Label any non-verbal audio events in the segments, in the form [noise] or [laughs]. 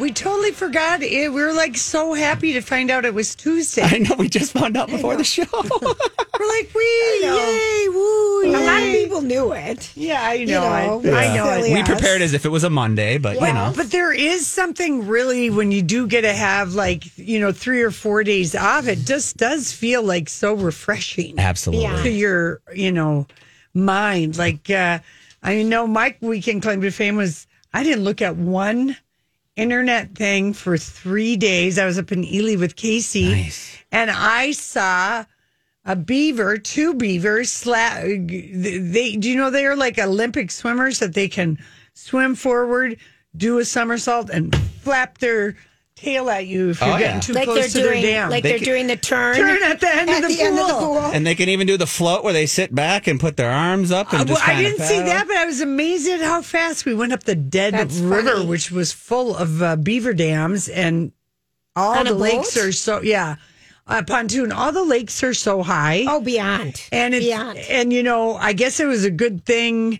We totally forgot it. We were like so happy to find out it was Tuesday. I know we just found out before the show. [laughs] We're like, [laughs] we yay, woo, A lot of people knew it. Yeah, I know. You know, it. I know it. silly we us. prepared as if it was a Monday, but you know. But there is something really when you do get to have like, you know, three or four days off, it just does feel like so refreshing Absolutely. Yeah. to your, you know, mind. Like, uh, I know my weekend claim to fame was I didn't look at one internet thing for three days. I was up in Ely with Casey Nice. and I saw a beaver, two beavers. Sla- they, do you know they are like Olympic swimmers that they can swim forward, do a somersault, and flap their tail at you if you're Oh, getting yeah. too Like they're close to their doing, dam. like They they're doing the turn, Turn at the end, at of, the the end of the pool. pool. And they can even do the float where they sit back and put their arms up and Uh, well, I didn't see that, but I was amazed at how fast we went up the dead That's river, funny. which was full of uh, beaver dams, and all On the lakes boat? are so yeah, uh, pontoon. All the lakes are so high. Oh, beyond. and it's beyond. and you know i guess it was a good thing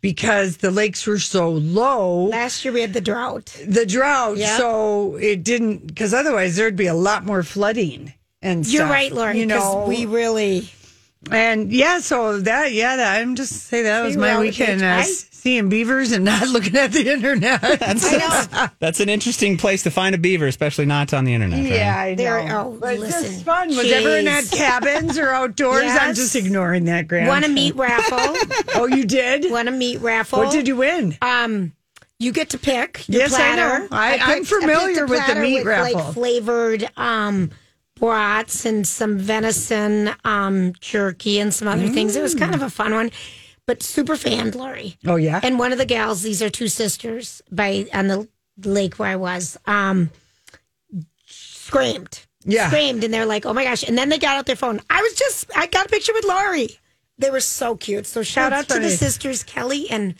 because the lakes were so low Last year we had the drought. the drought Yeah. so it didn't because otherwise there'd be a lot more flooding and You're stuff, right, Lauren. you know we really. And yeah so that yeah that, i'm just say that was my weekend uh, seeing beavers and not [laughs] looking at the internet [laughs] I know. [laughs] That's an interesting place to find a beaver, especially not on the internet. right? yeah i There- know oh, but it's listen. just fun was everyone at Jeez. cabins or outdoors i'm just ignoring that grant Won a meat raffle. oh you did Won a meat raffle. what did you win Um, you get to pick your Yes, I platter. know. I- I'm familiar picked a with the meat with, raffle. Like flavored um, brats and some venison um, jerky and some other things. It was kind of a fun one, but super fan, Lori. oh yeah And one of the gals, these are two sisters by on the lake where I was, um, screamed. Yeah. Screamed and they're like, oh my gosh. And then they got out their phone. I was just I got a picture with Lori. They were so cute. So shout That's out to the sisters Kelly and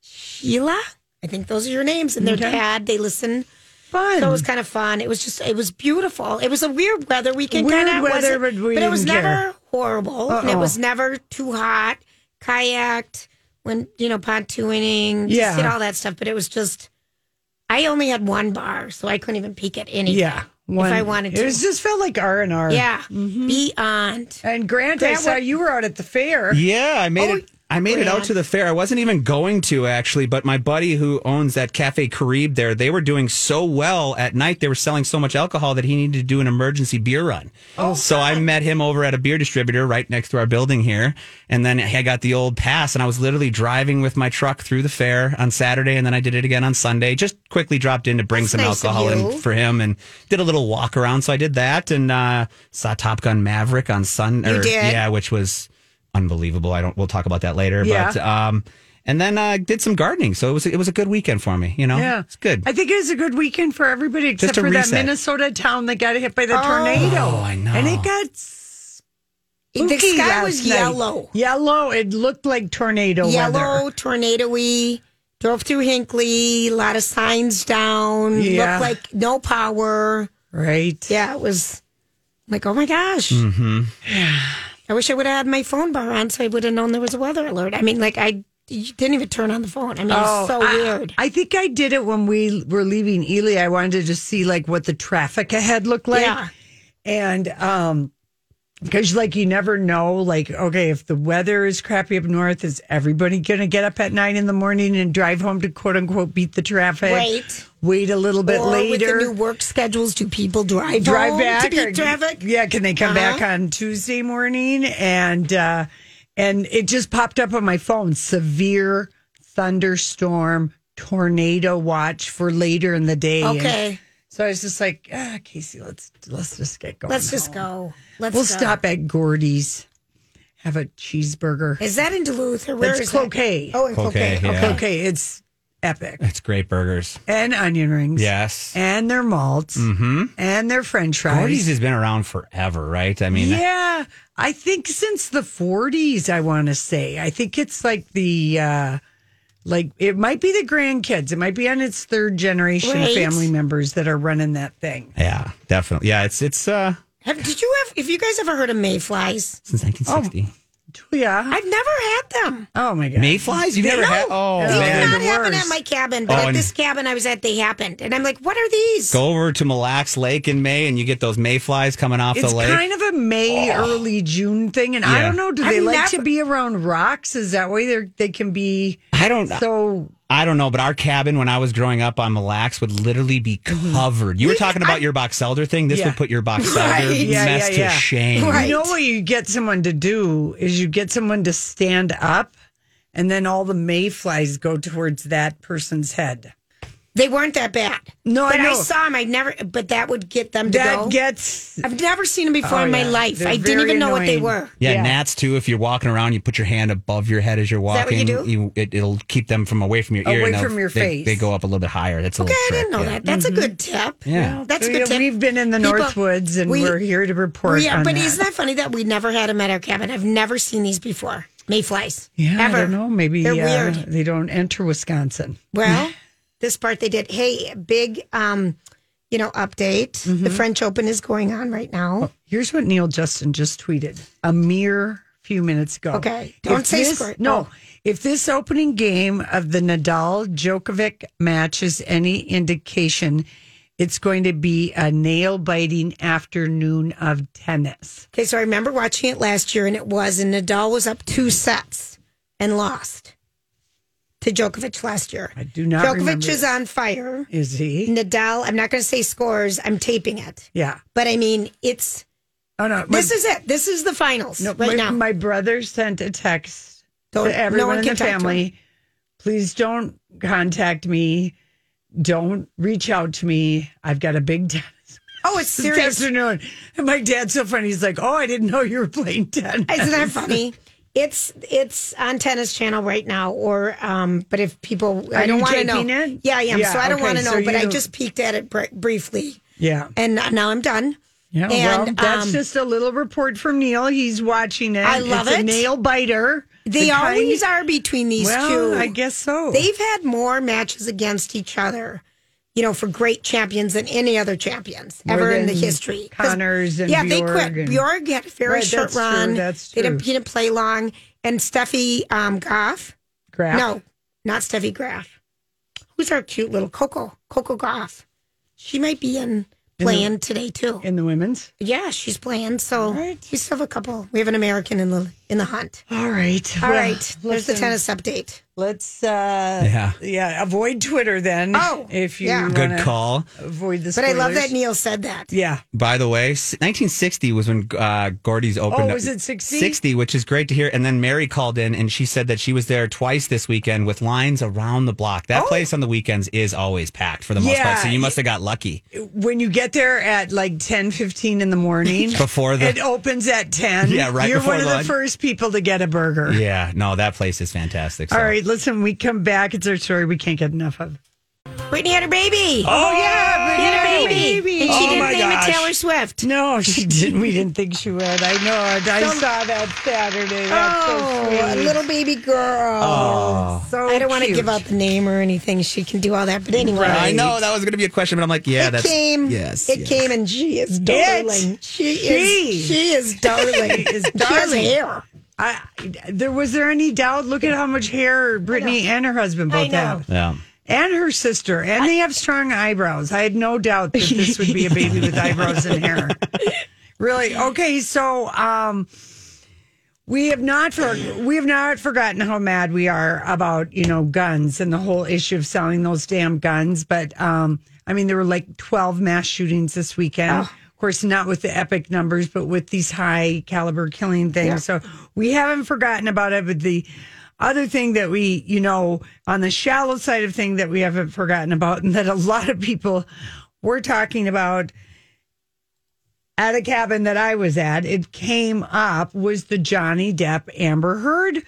Sheila. I think those are your names. And their Okay. dad, they listen. Fun. So it was kind of fun. It was just, it was beautiful. It was a weird weather weekend. Weird kinda, weather, wasn't- but we it was didn't never care. horrible. And it was never too hot. Kayaked, when you know pontooning, just Yeah. did all that stuff. But it was just, I only had one bar, so I couldn't even peek at anything. yeah. if I wanted It to. was just felt like R and R. yeah, mm-hmm. beyond. And Grant, I Grant, saw what- you were out at the fair. Yeah, I made Oh, it. I made it out to the fair. I wasn't even going to actually, but my buddy who owns that Cafe Carib there, they were doing so well at night. They were selling so much alcohol that he needed to do an emergency beer run. Oh, so I met him over at a beer distributor right next to our building here, and then I got the old pass, and I was literally driving with my truck through the fair on Saturday, and then I did it again on Sunday. Just quickly dropped in to bring That's some nice alcohol in for him, and did a little walk around. So I did that, and uh, saw Top Gun Maverick on Sun. You did? Yeah, which was unbelievable. I don't. We'll talk about that later. Yeah. But um, and then uh, did some gardening. So it was it was a good weekend for me. You know, Yeah, it's good. I think it was a good weekend for everybody except to for that. Minnesota town that got hit by the tornado. Oh, I know. And it got The sky was night. yellow. Yellow. It looked like tornado Yellow, weather. tornado-y. Drove through Hinckley, a lot of signs down. Yeah. Looked like no power. Right. Yeah, it was like, oh my gosh. Mm-hmm. I wish I would have had my phone bar on so I would have known there was a weather alert. I mean, like, I didn't even turn on the phone. I mean, it's so Oh, I- weird. I think I did it when we were leaving Ely. I wanted to just see like what the traffic ahead looked like. yeah. And um because like you never know, like, okay, if the weather is crappy up north, is everybody gonna get up at nine in the morning and drive home to quote unquote beat the traffic? Right. Wait a little bit or later. with the new work schedules, do people drive drive home back to beat or- traffic? Yeah, can they come Uh-huh. back on Tuesday morning? And uh and it just popped up on my phone. Severe thunderstorm, tornado watch for later in the day. And Okay, so I was just like, ah, Casey, let's let's just get going. let's just home. go. Let's We'll go. stop at Gordy's, have a cheeseburger. Is that in Duluth or where It's is that? Cloquet. Oh, in Cloquet, Cloquet. yeah. Okay. Okay, it's epic. It's great burgers. And onion rings. Yes. And their malts. Mm-hmm. And their french fries. Gordy's has been around forever, right? I mean, Yeah, I think since the 40s, I want to say. I think it's like the, uh, like, it might be the grandkids. It might be on its third generation Right. family members that are running that thing. yeah, definitely. Yeah, it's it's uh Have, did you have? If you guys ever heard of mayflies? since 1960. Julia. I've never had them. Oh, my God. Mayflies? You've never No, had? Oh, they Yeah. did man. not the happen worst. at my cabin, but Oh, at and- this cabin I was at, they happened, and I'm like, "What are these?" Go over to Mille Lacs Lake in May and you get those mayflies coming off It's the lake. It's kind of a May, oh. early June thing. And I Yeah. don't know, do I've they like never- to be around rocks? Is that way they they can be I don't so. I don't know, but our cabin when I was growing up on Mille Lacs would literally be covered. You were talking about your box elder thing. This Mm-hmm. Yeah. would put your box elder Right. Yeah, mess yeah, to shame. Right. You know what you get someone to do is you get someone to stand up and then all the mayflies go towards that person's head. They weren't that bad. No, I but I, know. saw them. I never, but that would get them to That go. gets I've never seen them before Oh, in my yeah. life. They're I didn't very even know what they annoying. were. Yeah, Yeah. gnats too. If you're walking around, you put your hand above your head as you're that what you walking. do? it, it'll keep them from away from your ear. Away and they'll- from your they, face. They go up a little bit higher. That's a Okay, little I trick. didn't know yeah. that. That's a good tip. Yeah. that's a So, good tip. We've been in the People- Northwoods and we- we, are here to report yeah, on but that. isn't that funny that we never had them at our cabin? I've never seen these before. Mayflies. yeah, ever. I don't know. Maybe they're uh, weird. they don't enter Wisconsin. Well, [laughs] this part they did. Hey, big, um, you know, update. Mm-hmm. The French Open is going on right now. Here's what Neal Justin just tweeted a mere few minutes ago. Okay. Don't If say this-. No. Oh. If this opening game of the Nadal Djokovic match is any indication, it's going to be a nail biting afternoon of tennis. Okay, so I remember watching it last year, and it was, and Nadal was up two sets and lost to Djokovic last year. I do not Djokovic is on fire. Is he? Nadal, I'm not going to say scores. I'm taping it, Yeah. but I mean, it's Oh no. this is it. This is the finals no, right my, now. My brother sent a text Don't- to no everyone one in the family. Please don't contact me. Don't reach out to me. I've got a big [laughs] tennis oh, it's this serious. afternoon. And my dad's so funny. He's like, "Oh, I didn't know you were playing tennis." Isn't that funny? [laughs] It's it's on Tennis Channel right now, or um. But if people, I don't you want to know. it? Yeah, I am. Yeah, so I don't okay, want to know. so but I you- just peeked at it br- briefly, Yeah. and now I'm done. Yeah, well, And, that's um, just a little report from Neal. He's watching it. I love it's it. A nail biter. They The kind- always are between these Well, two. I guess so. They've had more matches against each other, you know, for great champions than any other champions ever in the history. Connors and yeah, they quit. and- Bjorg had a very Right, short that's true, run. that's They didn't, he didn't play long. And Steffi um, Goff. Graf. No, not Steffi Graf. Who's our cute little Coco? Coco Gauff. She might be in playing today too. in the women's. yeah, she's playing. So right. we still have a couple. We have an American in the in the hunt. All right. All Well, right, there's the tennis update. Let's uh Yeah. yeah, avoid Twitter then. Oh, if you yeah. Good call. Avoid the But I love that Neal said that. Yeah. By the way, 1960 was when uh, Gordy's opened. Oh, up- was it 60? 60, which is great to hear. And then Mary called in and she said that she was there twice this weekend with lines around the block. That place on the weekends is always packed for the most Oh. Yeah. part. So you must have got lucky. When you get there at like ten fifteen in the morning, Before the- it opens at ten. [laughs] Yeah, right You're before one of the first people to get a burger. Yeah, no, that place is fantastic. So. All right, listen, we come back. It's our story we can't get enough of. Brittany had her baby. Oh, yeah, She had a baby. And she Oh, didn't my name gosh. it Taylor Swift. No, she [laughs] didn't. We didn't think she would. I know it. I saw that Saturday. That's oh, so a sweet. little baby girl. Oh, so I don't want to give out the name or anything. She can do all that. But anyway, I know that was going to be a question, but I'm like, yeah, it that's came. Yes, it yes. came, and she is darling. She, She. is. She is darling. [laughs] She is She has darling. hair. I, there was there any doubt? Look at how much hair Brittany and her husband I both have, Yeah. And her sister, and they have strong eyebrows. I had no doubt that this would be a baby with eyebrows and hair. Really? Okay, so um, We have not for we have not forgotten how mad we are about you know guns and the whole issue of selling those damn guns. But um, I mean, there were like twelve mass shootings this weekend. Of course, not with the epic numbers, but with these high caliber killing things. So we haven't forgotten about it. But the other thing that we, you know, on the shallow side of thing that we haven't forgotten about, and that a lot of people were talking about at a cabin that I was at, it came up was the Johnny Depp Amber Heard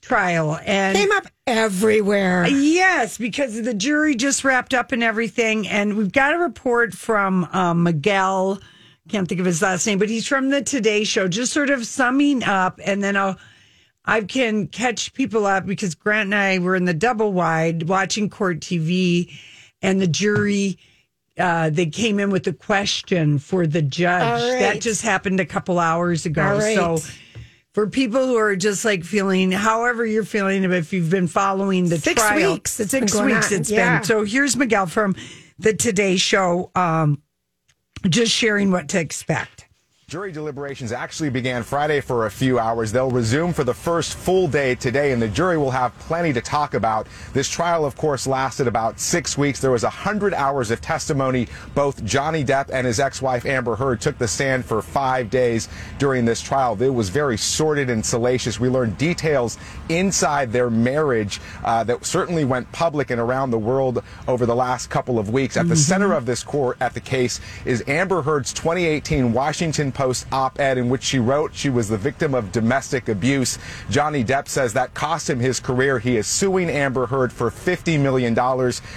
trial and Came up everywhere. Yes, because the jury just wrapped up and everything, and we've got a report from um, Miguel. Can't think of his last name, but he's from the Today Show, just sort of summing up, and then I'll. I can catch people up because Grant and I were in the double wide watching court TV, and the jury uh, they came in with a question for the judge. Right. That just happened a couple hours ago. Right. So for people who are just like feeling, however you're feeling, if you've been following the Six trial, weeks it's six weeks on. it's Yeah. been. So here's Miguel from the Today Show, um, just sharing what to expect. Jury deliberations actually began Friday for a few hours. They'll resume for the first full day today, and the jury will have plenty to talk about. This trial, of course, lasted about six weeks. There was 100 hours of testimony. Both Johnny Depp and his ex wife, Amber Heard, took the stand for five days during this trial. It was very sordid and salacious. We learned details inside their marriage uh, that certainly went public and around the world over the last couple of weeks. At the center of this court, at the case, is Amber Heard's 2018 Washington Post op-ed in which she wrote she was the victim of domestic abuse. Johnny Depp says that cost him his career. He is suing Amber Heard for $50 million,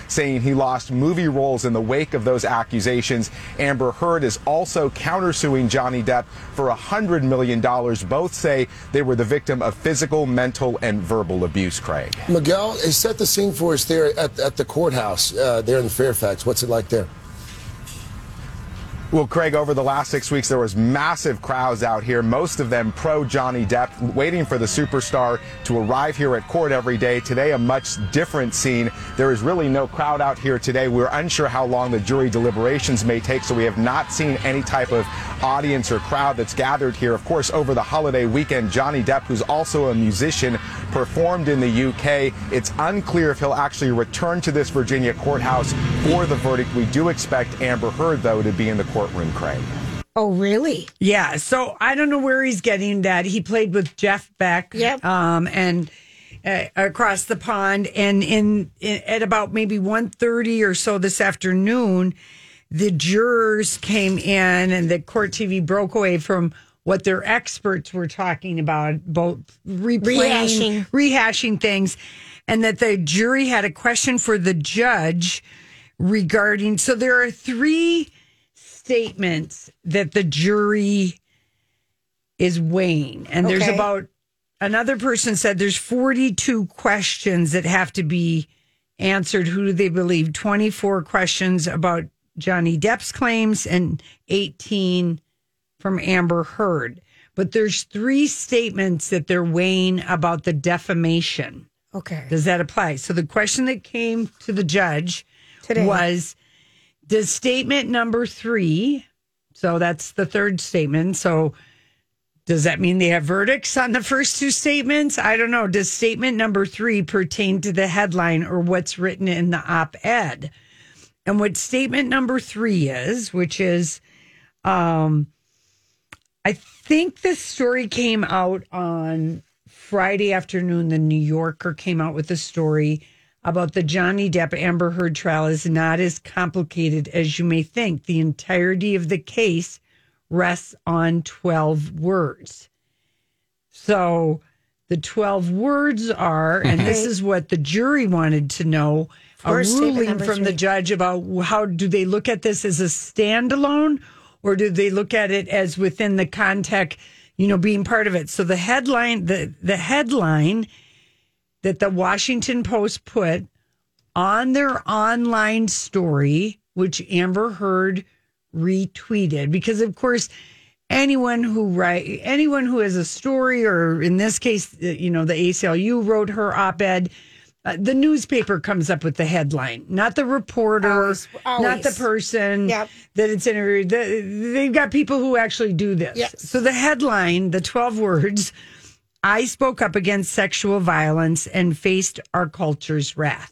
saying he lost movie roles in the wake of those accusations. Amber Heard is also countersuing Johnny Depp for $100 million. Both say they were the victim of physical, mental, and verbal abuse, Craig. Miguel, set the scene for us there at, at the courthouse uh, there in Fairfax. What's it like there? Well, Craig, over the last six weeks, there was massive crowds out here, most of them pro Johnny Depp, waiting for the superstar to arrive here at court every day. Today, a much different scene. There is really no crowd out here today. We're unsure how long the jury deliberations may take, so we have not seen any type of audience or crowd that's gathered here. Of course, over the holiday weekend, Johnny Depp, who's also a musician, performed in the UK. It's unclear if he'll actually return to this Virginia courthouse for the verdict. We do expect Amber Heard, though, to be in the courtroom, Craig. Oh, really? Yeah, so I don't know where he's getting that. He played with Jeff Beck, Yep. um, and uh, across the pond, and in, in at about maybe 1.30 or so this afternoon, the jurors came in, and the court TV broke away from what their experts were talking about, both replaying, Rehashing. rehashing things, and that the jury had a question for the judge regarding. So there are three statements that the jury is weighing. And there's Okay. about another person said there's 42 questions that have to be answered. Who do they believe? 24 questions about Johnny Depp's claims and 18 from Amber Heard. But there's three statements that they're weighing about the defamation. Okay. Does that apply? So the question that came to the judge Today. was Does statement number three, so that's the third statement. So does that mean they have verdicts on the first two statements? I don't know. Does statement number three pertain to the headline or what's written in the op ed? And what statement number three is, which is, um, I think this story came out on Friday afternoon. The New Yorker came out with a story about the Johnny Depp Amber Heard trial is not as complicated as you may think. The entirety of the case rests on 12 words. So the 12 words are, and this is what the jury wanted to know a ruling from the judge about how do they look at this as a standalone or do they look at it as within the context, you know, being part of it? So the headline, the, the headline that the Washington Post put on their online story, which Amber Heard retweeted, because of course, anyone who write anyone who has a story, or in this case, you know, the ACLU wrote her op-ed. Uh, the newspaper comes up with the headline, not the reporter, Always, not the person Yep. that it's interviewed. The, they've got people who actually do this. Yes. So the headline, the 12 words, I spoke up against sexual violence and faced our culture's wrath.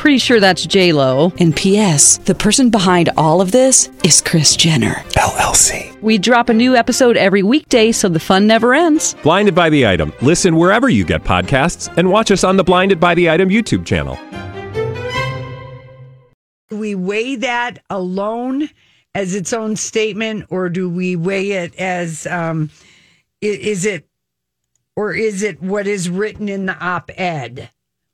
Pretty sure that's J Lo. And P.S. The person behind all of this is Kris Jenner. LLC. We drop a new episode every weekday, so the fun never ends. Blinded by the item. Listen wherever you get podcasts, and watch us on the Blinded by the Item YouTube channel. Do we weigh that alone as its own statement, or do we weigh it as um, is it, or is it what is written in the op-ed?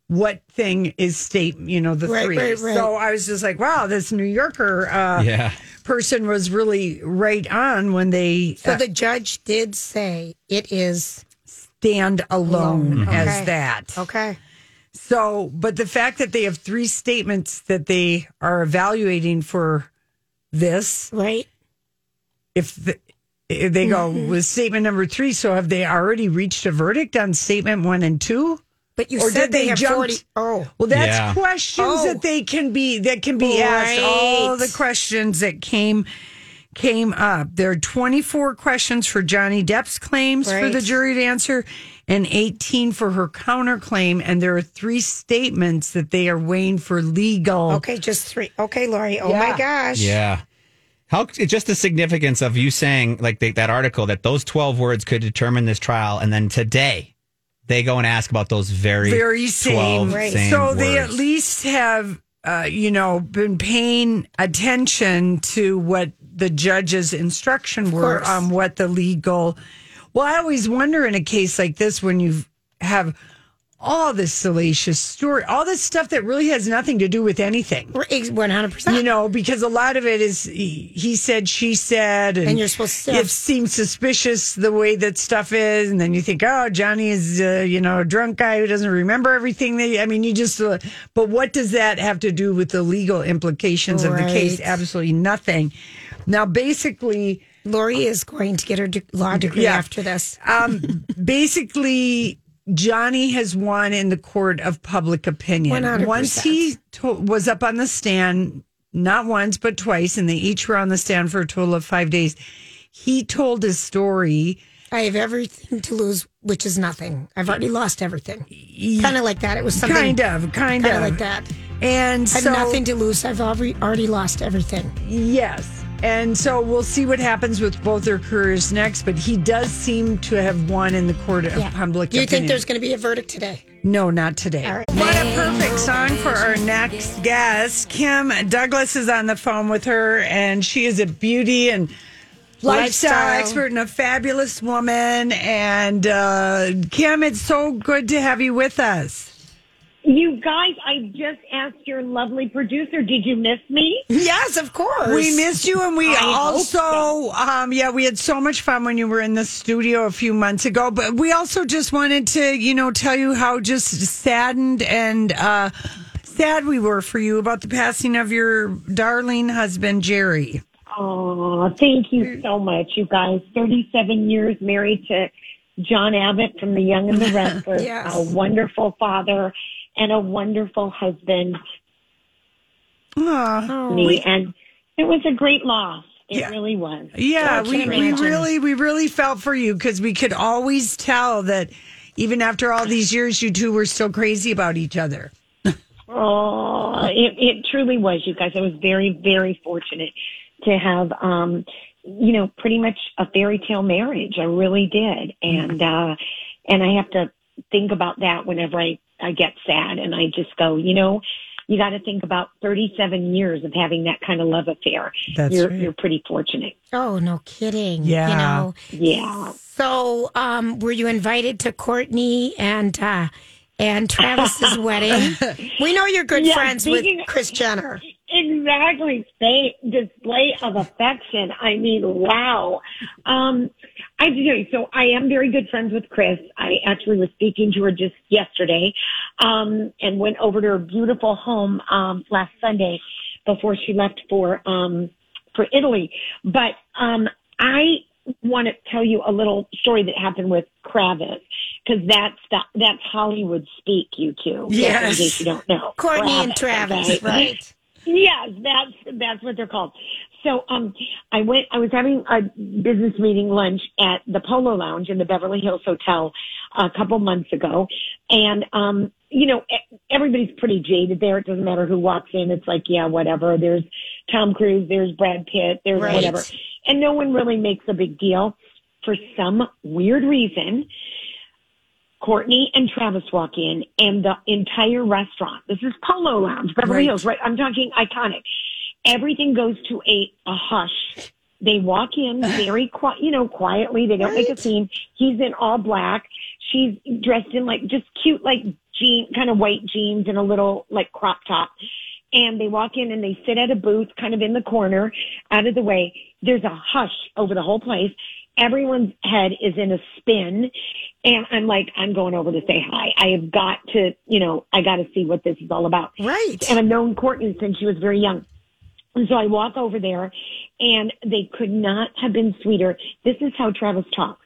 What thing is state? You know, the Right, three. right, right. So I was just like, wow, this New Yorker uh, Yeah. person was really right on when they So uh, the judge did say it is stand alone Alone. as Okay. that. okay. So, but the fact that they have three statements that they are evaluating for this, Right. if, the, if they go Mm-hmm. with statement number three, so have they already reached a verdict on statement one and two? But you Or said did they they, have 40. Oh. Well, that's Yeah. questions Oh. that they can be that can be asked. All Right. the questions that came came up. There are 24 questions for Johnny Depp's claims for the jury to answer and 18 for her counterclaim and there are three statements that they are weighing for legal. Okay, just three. Okay, Lori. Oh Yeah. my gosh. Yeah. How it's just the significance of you saying like the, that article that those 12 words could determine this trial and then today they go and ask about those very very 12 same. same so they at least have, uh, you know, been paying attention to what the judge's instruction were on what the legal. Well, I always wonder in a case like this when you have all this salacious story, all this stuff that really has nothing to do with anything. One hundred percent. You know, because a lot of it is he, he said, she said, and, And you're supposed to- It seems suspicious the way that stuff is, and then you think, oh, Johnny is, uh, you know, a drunk guy who doesn't remember everything. They, I mean, you just. Uh, but what does that have to do with the legal implications of the case? Absolutely nothing. Now, basically, Lori is going to get her de- law degree Yeah. after this. um, basically, Johnny has won in the court of public opinion. 100%. Once he to- was up on the stand, not once, but twice, and they each were on the stand for a total of five days. He told his story. I have everything to lose, which is nothing. I've already lost everything. Kind of like that. It was something Kind of, kind, of like that. And I have so, nothing to lose. I've already already lost everything. yes. And so we'll see what happens with both their careers next. But he does seem to have won in the court of public Do you opinion. think there's going to be a verdict today? No, not today. Right. What a perfect song for our next guest. Kym Douglas is on the phone with her, and she is a beauty and lifestyle, Lifestyle. expert and a fabulous woman. And uh, Kym, it's so good to have you with us. You guys, I just asked your lovely producer, did you miss me? Yes, of course. We missed you, and we I hope also, um, yeah, we had so much fun when you were in the studio a few months ago. But we also just wanted to, you know, tell you how just saddened and uh, sad we were for you about the passing of your darling husband, Jerry. Oh, thank you so much, you guys. 37 years married to John Abbott from The Young and the [laughs] Restless. Yes. A wonderful father and a wonderful husband. Aw. me, and it was a great loss. It Yeah. really was. Yeah, I we, we really we really felt for you because we could always tell that even after all these years, you two were still crazy about each other. Oh, it, it truly was, you guys. I was very, very fortunate to have, um, you know, pretty much a fairy tale marriage. I really did. And, uh, and I have to think about that whenever I, I get sad and I just go, you know, you got to think about 37 years of having that kind of love affair. That's you're, right. you're pretty fortunate. Oh, no kidding. Yeah. You know. Yeah. So, um, were you invited to Courtney and uh, and Travis's [laughs] wedding? We know you're good Yeah, friends with speaking- Kris Jenner. Exactly. Display, display of affection. I mean, wow. Um, I do. So I am very good friends with Kris. I actually was speaking to her just yesterday, um, and went over to her beautiful home, um, last Sunday before she left for, um, for Italy. But um, I want to tell you a little story that happened with Kravis because that's the, that's Hollywood speak. You two, Yes. in case you don't know, Courtney and Travis, okay? right. Yes, that's that's what they're called. So um I went I was having a business meeting lunch at the Polo Lounge in the Beverly Hills Hotel a couple months ago and um you know e- everybody's pretty jaded there. It doesn't matter who walks in. It's like yeah, whatever. There's Tom Cruise, there's Brad Pitt, there's Right. whatever. And no one really makes a big deal for some weird reason. Courtney and Travis walk in and the entire restaurant, this is Polo Lounge, Beverly Right. Hills, right? I'm talking iconic. Everything goes to a, a hush. They walk in [laughs] very quiet, you know, quietly. They don't make a scene. He's in all black. She's dressed in like just cute, like jean, kind of white jeans and a little like crop top. And they walk in and they sit at a booth kind of in the corner out of the way. There's a hush over the whole place. Everyone's head is in a spin. And I'm like, I'm going over to say hi. I have got to, you know, I got to see what this is all about. Right. And I've known Courtney since she was very young. And so I walk over there and they could not have been sweeter. This is how Travis talks.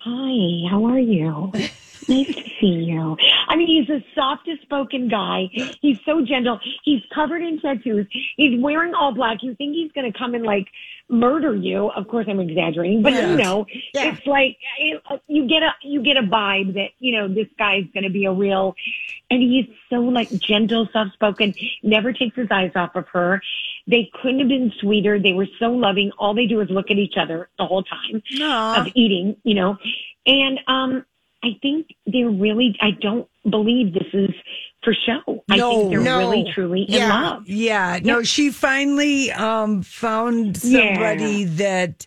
Hi, how are you? [laughs] Nice to see you. I mean, he's the softest spoken guy. He's so gentle. He's covered in tattoos. He's wearing all black. You think he's going to come and like murder you. Of course, I'm exaggerating, but you know, Yeah. it's like it, you get a you get a vibe that you know this guy's going to be a real. And he's so like gentle, soft spoken. Never takes his eyes off of her. They couldn't have been sweeter. They were so loving. All they do is look at each other the whole time of eating, you know. And um I think they're really I don't believe this is for show. I think they're no. really truly in yeah, love. Yeah, no, she finally um, found somebody that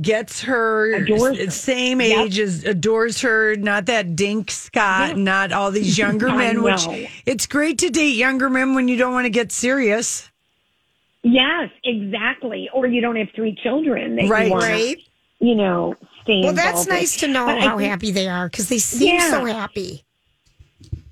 gets her Adores her. same Yep. age as adores her, not that dink Scott, Yep. not all these younger [laughs] men. Which it's great to date younger men when you don't want to get serious. Yes, exactly. Or you don't have three children Right. you want Right. you know, stay Well, that's nice to know But how think- happy they are because they seem Yeah. so happy.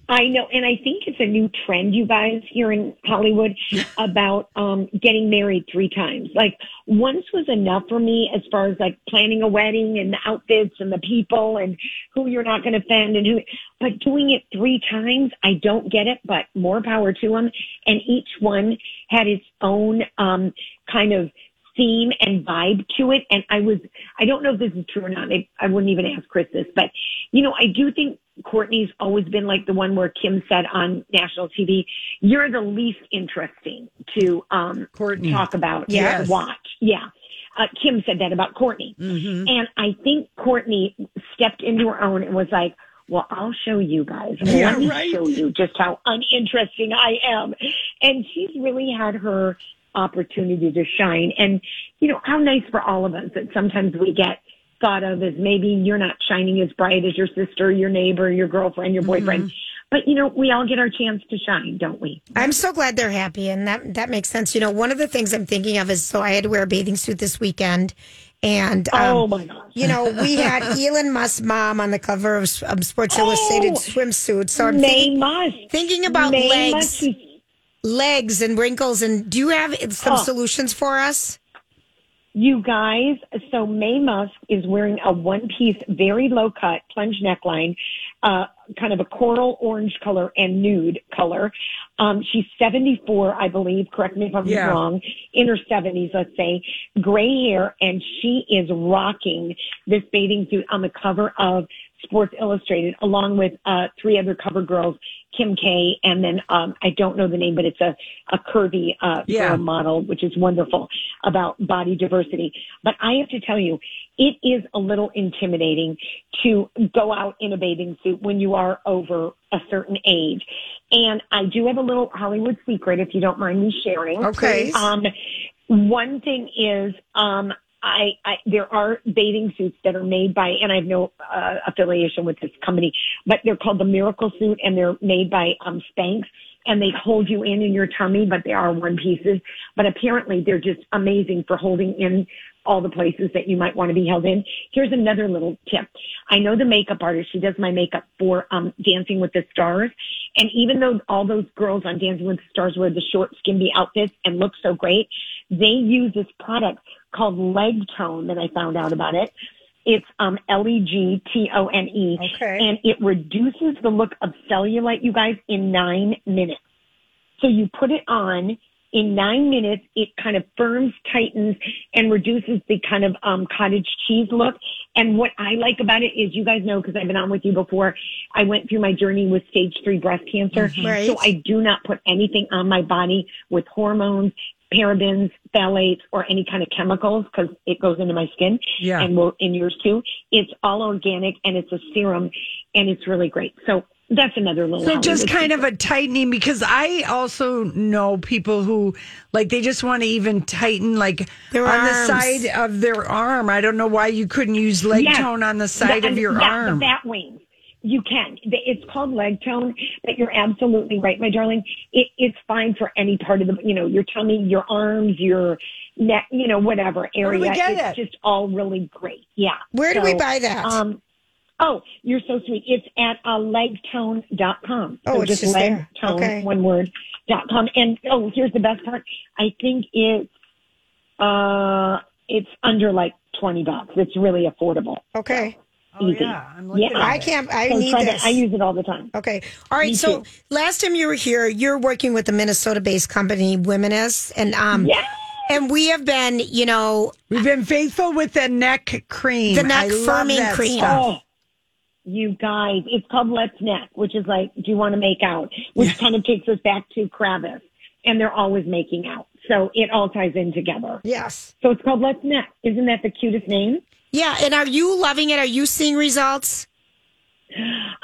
I know, and I think it's a new trend, you guys, here in Hollywood [laughs] about um getting married three times. Like once was enough for me as far as like planning a wedding and the outfits and the people and who you're not going to offend and who. But doing it three times, I don't get it. But more power to them. And each one had its own um kind of theme and vibe to it. And I was, I don't know if this is true or not. I, I wouldn't even ask Kris this, but you know, I do think Courtney's always been like the one where Kim said on national TV, you're the least interesting to, um, Courtney. talk about, Yes. to watch. Yeah. Uh, Kim said that about Courtney. Mm-hmm. And I think Courtney stepped into her own and was like, well, I'll show you guys. Yeah, Let me right. show you just how uninteresting I am. And she's really had her opportunity to shine. And, you know, how nice for all of us that sometimes we get thought of as maybe you're not shining as bright as your sister, your neighbor, your girlfriend, your boyfriend. Mm-hmm. But, you know, we all get our chance to shine, don't we? I'm so glad they're happy, and that that makes sense. You know, one of the things I'm thinking of is so I had to wear a bathing suit this weekend, and um, oh, my gosh. you know, we had [laughs] Elon Musk's mom on the cover of um, Sports Illustrated Oh, swimsuit. So I'm May thinking, thinking about May legs, must legs and wrinkles. And do you have some Oh. solutions for us? You guys, so Maye Musk is wearing a one piece, very low cut plunge neckline, uh, kind of a coral orange color and nude color. Um, she's 74, I believe. Correct me if I'm Yeah. wrong. In her 70s, let's say. Gray hair, and she is rocking this bathing suit on the cover of Sports Illustrated, along with uh, three other cover girls, Kim K, and then um, I don't know the name, but it's a a curvy uh, Yeah. model, which is wonderful about body diversity. But I have to tell you, it is a little intimidating to go out in a bathing suit when you are over a certain age. And I do have a little Hollywood secret, if you don't mind me sharing. Okay. Um, one thing is, um, I, I, there are bathing suits that are made by, and I have no uh, affiliation with this company, but they're called the Miracle Suit, and they're made by um, Spanx, and they hold you in in your tummy, but they are one pieces. But apparently, they're just amazing for holding in all the places that you might want to be held in. Here's another little tip. I know the makeup artist, she does my makeup for um, Dancing with the Stars. And even though all those girls on Dancing with the Stars wear the short, skimpy outfits and look so great, they use this product called Leg Tone that I found out about it. It's um, L-E-G-T-O-N-E. Okay. And it reduces the look of cellulite, you guys, in nine minutes. So you put it on in nine minutes, it kind of firms, tightens, and reduces the kind of um, cottage cheese look. And what I like about it is, you guys know because I've been on with you before. I went through my journey with stage three breast cancer, Right. so I do not put anything on my body with hormones. Parabens, phthalates, or any kind of chemicals because it goes into my skin Yeah. and will in yours too. It's all organic and it's a serum and it's really great. So that's another little. So just Hollywood kind of a tightening because I also know people who like they just want to even tighten like Their on arms. the side of their arm. I don't know why you couldn't use leg Yes. tone on the side The- of your yeah, arm. The bat wings. You can. It's called leg tone, but you're absolutely right, my darling. It, it's fine for any part of the, you know, your tummy, your arms, your neck, you know, whatever area. Where we get it's it? just all really great. Yeah. Where do we buy that? Um, oh, you're so sweet. It's at uh, legtone.com. Oh, so it's just just there. legtone, Okay. one word, dot com. And oh, here's the best part. I think it's, uh, it's under like 20 bucks. It's really affordable. okay. Oh easy. yeah, I'm looking Yeah. I can't. I So need try this. I use it all the time. Okay. All right. Me So too. last time you were here, you're working with a Minnesota-based company, Womaness, and um, Yeah. and we have been, you know, We've been faithful with the neck cream. The neck I firming cream. Oh, you guys, it's called Let's Neck, which is like, do you want to make out? Which kind of takes us back to Kravis. And they're always making out. So it all ties in together. yes, So it's called Let's Neck. Isn't that the cutest name? Yeah. And are you loving it? Are you seeing results?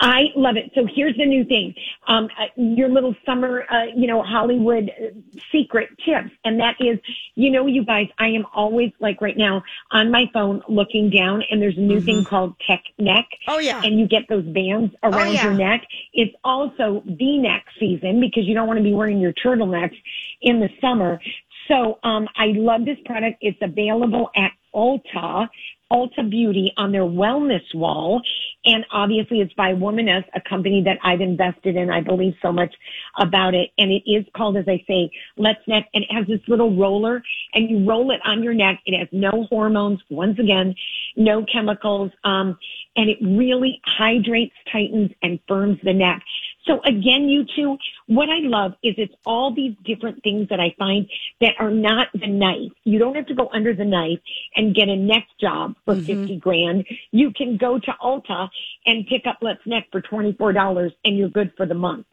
I love it. So here's the new thing. Um, uh, your little summer, uh, you know, Hollywood uh, secret tips. And that is, you know, you guys, I am always like right now on my phone looking down and there's a new thing called Tech Neck. Mm-hmm. Oh, yeah. And you get those bands around yeah. your neck. It's also V-neck season because you don't want to be wearing your turtlenecks in the summer. So, um, I love this product. It's available at Ulta, Ulta Beauty on their wellness wall. And obviously it's by Womaness, a company that I've invested in. I believe so much about it. And it is called, as I say, Let's Neck. And it has this little roller and you roll it on your neck. It has no hormones. Once again, no chemicals. Um, and it really hydrates, tightens, and firms the neck. So again, you two, what I love is it's all these different things that I find that are not the knife. You don't have to go under the knife and get a neck job for mm-hmm. 50 grand. You can go to Ulta and pick up Let's Neck for $24 and you're good for the month.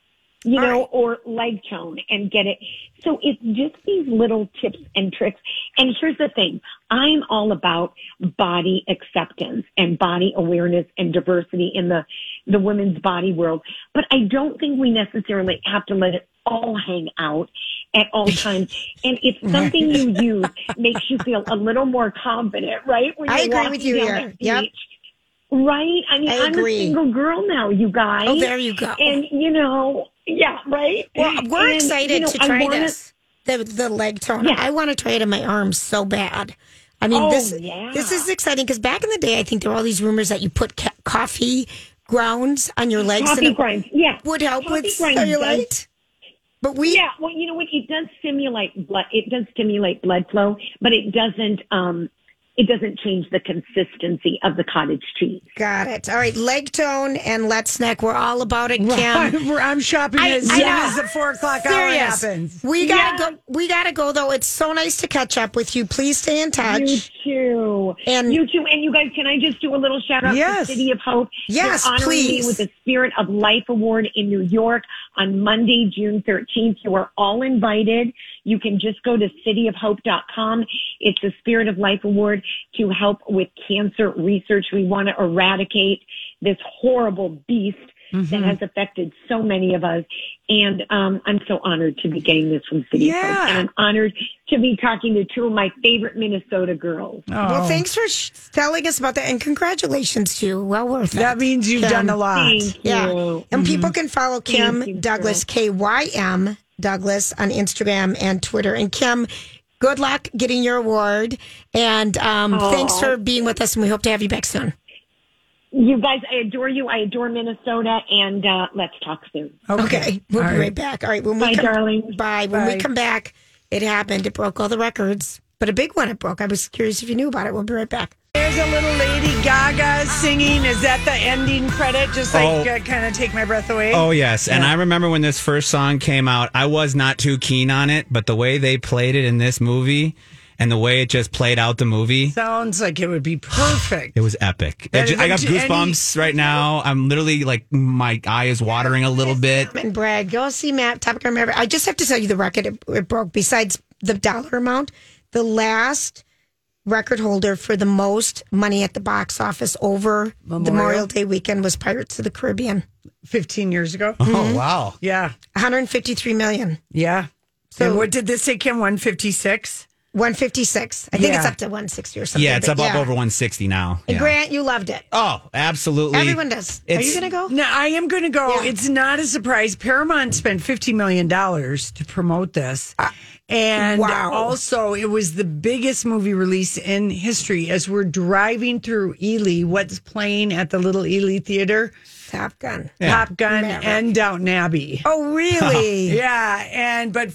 You know, or leg tone and get it. So it's just these little tips and tricks. And here's the thing. I'm all about body acceptance and body awareness and diversity in the, the women's body world. But I don't think we necessarily have to let it all hang out at all [laughs] times. And if something you use makes you feel a little more confident, right? When I agree with you here. Yep. Right? I mean, I I'm a single girl now, you oh, guys. Oh, there you go. And, you know, yeah, right? Well, we're And, excited you know, to try wanna- this. The the leg tone. Yeah. I want to try it on my arms so bad. I mean, Oh, this yeah. this is exciting because back in the day, I think there were all these rumors that you put ca- coffee grounds on your legs Coffee and it grinds, yeah. would help Coffee with grinds does- But we, Yeah, well, you know what? It does stimulate blood. It does stimulate blood flow, but it doesn't. um It doesn't change the consistency of the cottage cheese. got it. All right, leg tone and let's neck. We're all about it, Kym. I'm, I'm shopping I- as soon know. as the four o'clock hour happens. We gotta Yeah. go. We gotta go though. It's so nice to catch up with you. Please stay in touch. You too. And- you too. And you guys, can I just do a little shout out Yes. to City of Hope? Yes, They're honoring please. me with the Spirit of Life Award in New York on Monday, June 13th. You are all invited. You can just go to cityofhope.com. It's the Spirit of Life Award to help with cancer research. We want to eradicate this horrible beast that has affected so many of us. And um, I'm so honored to be getting this from City of Hope. And I'm honored to be talking to two of my favorite Minnesota girls. Well, thanks for sh- telling us about that, and congratulations to you. Well worth it. That means you've Kym. done a lot. Thank Yeah. you. And people can follow Kym you, Douglas, K Y M Douglas on Instagram and Twitter. And Kym, Good luck getting your award, and um, thanks for being with us. And we hope to have you back soon. You guys, I adore you. I adore Minnesota, and uh, let's talk soon. Okay, we'll All be right. right back. All right, when Bye, we come, darling. Bye. When Bye. we come back, it happened. It broke all the records, but a big one it broke. I was curious if you knew about it. We'll be right back. There's a little Lady Gaga singing. Is that the ending credit? Just like Oh. uh, kind of take my breath away. Oh yes, and I remember when this first song came out, I was not too keen on it, but the way they played it in this movie and the way it just played out the movie, Sounds like it would be perfect. [sighs] it was epic. It ju- I got is- any- goosebumps right now. I'm literally like my eye is watering a little bit. And Brad, go see Matt Top Gun Maverick. I just have to tell you the record it, it broke. Besides the dollar amount, the last record holder for the most money at the box office over Memorial? Memorial Day weekend was Pirates of the Caribbean. 15 years ago. Oh mm-hmm. wow. Yeah. 153 million. Yeah. So- and what did this say, Kym? 156? 156. I think it's up to 160 or something. Yeah, it's but up, up over 160 now. And Yeah. Grant, you loved it. Oh, absolutely. Everyone does. Are It's- you going to go? No, I am going to go. Yeah. It's not a surprise. Paramount spent $50 million to promote this. Uh, and wow. also, it was the biggest movie release in history. As we're driving through Ely, what's playing at the little Ely Theater? Top Gun. Top Gun Maverick. and Downton Abbey. Oh, really? [laughs] Yeah, and but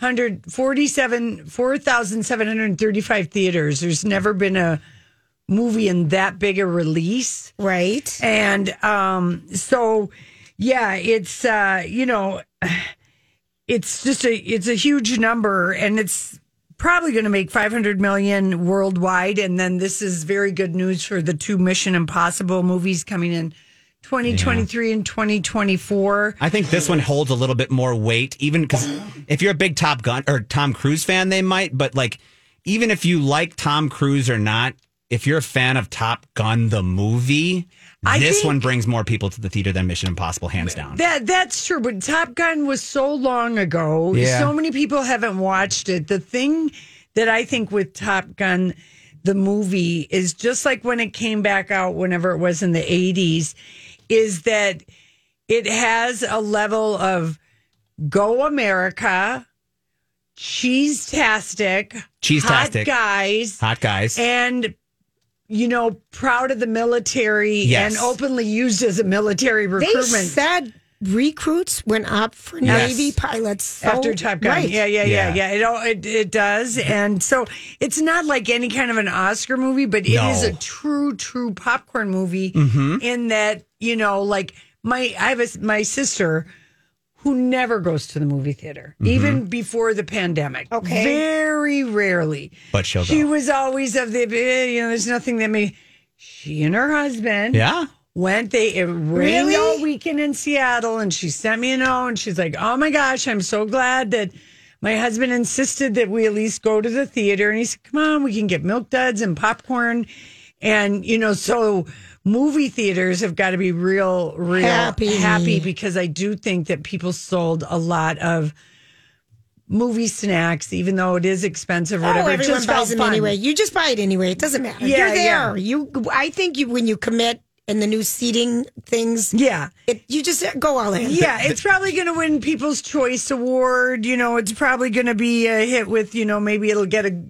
4,700, 47, 4,735 theaters. There's never been a movie in that big a release. Right. And um, so, yeah, it's, uh, you know, it's just a, it's a huge number and it's probably going to make 500 million worldwide. And then this is very good news for the two Mission Impossible movies coming in 2023 and 2024. I think this one holds a little bit more weight, even because if you're a big Top Gun or Tom Cruise fan, they might. But like, even if you like Tom Cruise or not, if you're a fan of Top Gun the movie, I this one brings more people to the theater than Mission Impossible, hands down. That that's true, but Top Gun was so long ago. Yeah. So many people haven't watched it. The thing that I think with Top Gun, the movie, is just like when it came back out, whenever it was in the eighties, is that it has a level of go America, cheese tastic, Cheese-tastic. guys, Hot guys. and you know, proud of the military Yes. and openly used as a military They recruitment. said recruits went up for Yes. Navy pilots so- after Top Gun. Right. Yeah, yeah, yeah, Yeah. yeah. It, all, it it does, and so it's not like any kind of an Oscar movie, but it is No. a true, true popcorn movie. Mm-hmm. In that, you know, like my I have a, my sister who never goes to the movie theater, Mm-hmm. even before the pandemic. Okay. very rarely. But she'll She go. was always of the eh, you know. There's nothing that may. She and her husband yeah. went they it rained Really? all weekend in Seattle and she sent me a note and she's like, Oh my gosh, I'm so glad that my husband insisted that we at least go to the theater and he said, Come on, we can get milk duds and popcorn and you know, so movie theaters have got to be real, real Happy. happy because I do think that people sold a lot of movie snacks, even though it is expensive or Oh, whatever. it everyone just buys them fun. anyway. You just buy it anyway. It doesn't matter. Yeah, You're there. yeah. You, I think you when you commit and the new seating things, Yeah. it, you just go all in. Yeah, it's probably going to win People's Choice Award. You know, it's probably going to be a hit with, you know, maybe it'll get a,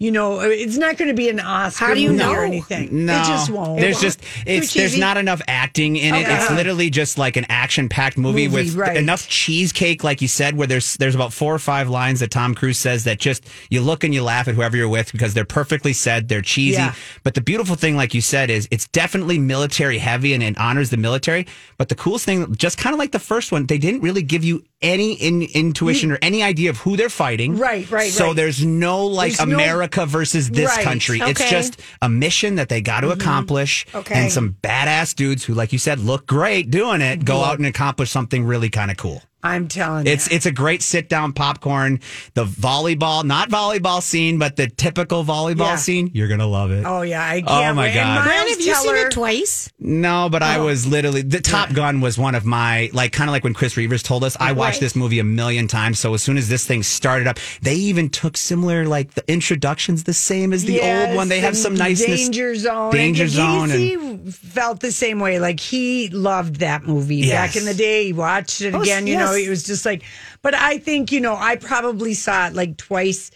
you know, it's not going to be an Oscar How do you movie know? or anything. No, It just won't. There's It just it's there's not enough acting in it. It's literally just like an action packed movie, Movie, with right. enough cheesecake, like you said, where there's there's about four or five lines that Tom Cruise says that just you look and you laugh at whoever you're with because they're perfectly said, they're cheesy. Yeah. But the beautiful thing, like you said, is it's definitely military heavy and it honors the military. But the coolest thing, just kind of like the first one, they didn't really give you any in, intuition or any idea of who they're fighting. Right, right, So right. there's no like There's no- America versus this Right, country. It's just a mission that they got to mm-hmm. accomplish. Okay. And some badass dudes who, like you said, look great doing it, go out and accomplish something really kind of cool. I'm telling It's you. it's a great sit down popcorn. The volleyball, not volleyball scene, but the typical volleyball Yeah. scene. You're gonna love it. Oh, yeah. I Oh, can't my wait. God. And Brian, have you seen Teller- it twice? No, but Oh. I was literally the Top Gun was one of my like kind of like when Chris Reavers told us. I watched Right. this movie a million times. So as soon as this thing started up, they even took similar like the introductions the same as the Yes, old one. They have some niceness. Danger Zone. Danger and Zone. Casey And, felt the same way. Like he loved that movie Yes. back in the day. He watched it Oh, again. You yeah, know, it was just like, but I think, you know, I probably saw it like twice,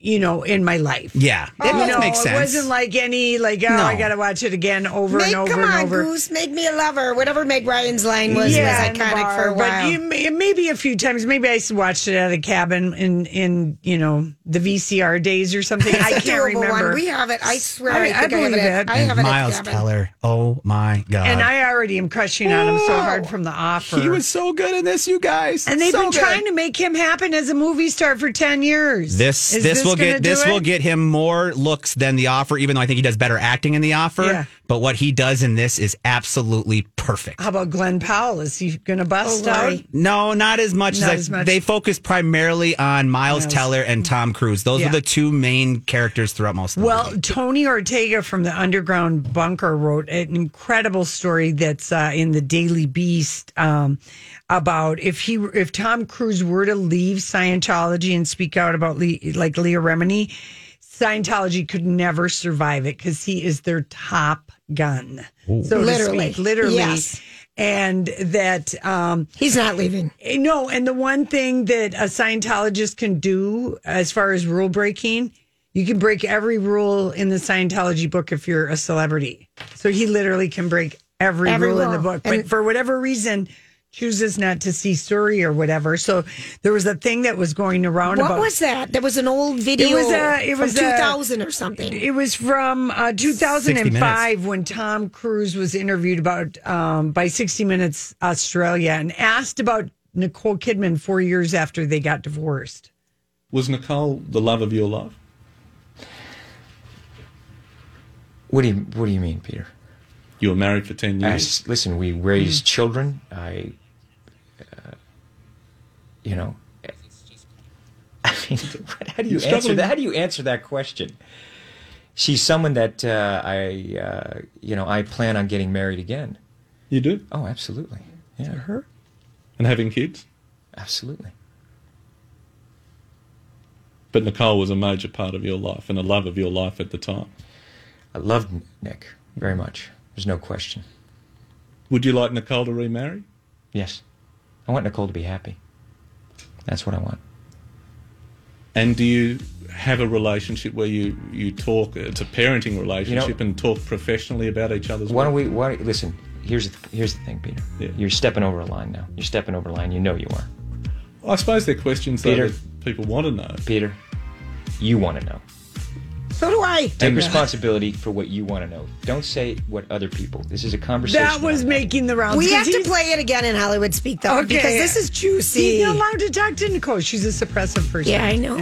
you know, in my life. Yeah, it you know, makes sense. it wasn't like any, like, oh, No. I got to watch it again over Make, and over come and on, over. Goose, make me a lover. Whatever Meg Ryan's line was yeah, was in iconic for a while. But you, maybe a few times. Maybe I watched it at a cabin in in you know the VCR days or something. I can't remember. one. We have it. I swear. I- I, I think I, have believe it. it. I have it. Miles at cabin. Teller. Oh my god! and I already am crushing on him so hard from the offer. he was so good in this, you guys. and they've So been good. trying to make him happen as a movie star for ten years. This Is this, will get this it? will get him more looks than the offer, even though I think he does better acting in the offer. Yeah. But what he does in this is absolutely perfect. How about Glen Powell? Is he going to bust Oh, out? No, not as much Not as, I, as much. they focus primarily on Miles Miles. Teller and Tom Cruise. Those Yeah. are the two main characters throughout most of the Well, movie. Tony Ortega from the Underground Bunker wrote an incredible story that's uh, in the Daily Beast um, about if he if Tom Cruise were to leave Scientology and speak out about Le- like Leah Remini, Scientology could never survive it because he is their top gun. So Literally. to speak, literally. Yes. And that um, He's not leaving. no, and the one thing that a Scientologist can do as far as rule breaking, you can break every rule in the Scientology book if you're a celebrity. So he literally can break every, Every rule in the rule. book, but And- for whatever reason, chooses not to see Suri or whatever. So there was a thing that was going around What about. was that? There was an old video. It was a- it from was a- 2000 or something. It was from uh, 2005 when Tom Cruise was interviewed about um, by 60 Minutes Australia and asked about Nicole Kidman four years after they got divorced. Was Nicole the love of your life? What do you What do you mean, Peter? You were married for 10 years. As, listen, we raised children. I, uh, you know, I mean, [laughs] how do you You're answer struggling. that? How do you answer that question? She's someone that uh, I, uh, you know, I plan on getting married again. You do? Oh, absolutely. Yeah, her. And having kids? Absolutely. But Nicole was a major part of your life and a love of your life at the time. I loved Nick very much. There's no question. Would you like Nicole to remarry? Yes, I want Nicole to be happy. That's what I want. And do you have a relationship where you, you talk, it's a parenting relationship, and talk professionally about each other's Why don't we? Why, listen, here's the, here's the thing, Peter. You're stepping over a line now. You're stepping over a line. You know you are. I suppose they're questions though, that people want to know. Peter, you want to know. So do I. Take responsibility for what you want to know. Don't say what other people. This is a conversation. That was making the rounds. We have to play it again in Hollywood Speak, though, Okay. because this is juicy. He's not allowed to talk to Nicole. She's a suppressive person. Yeah, I know.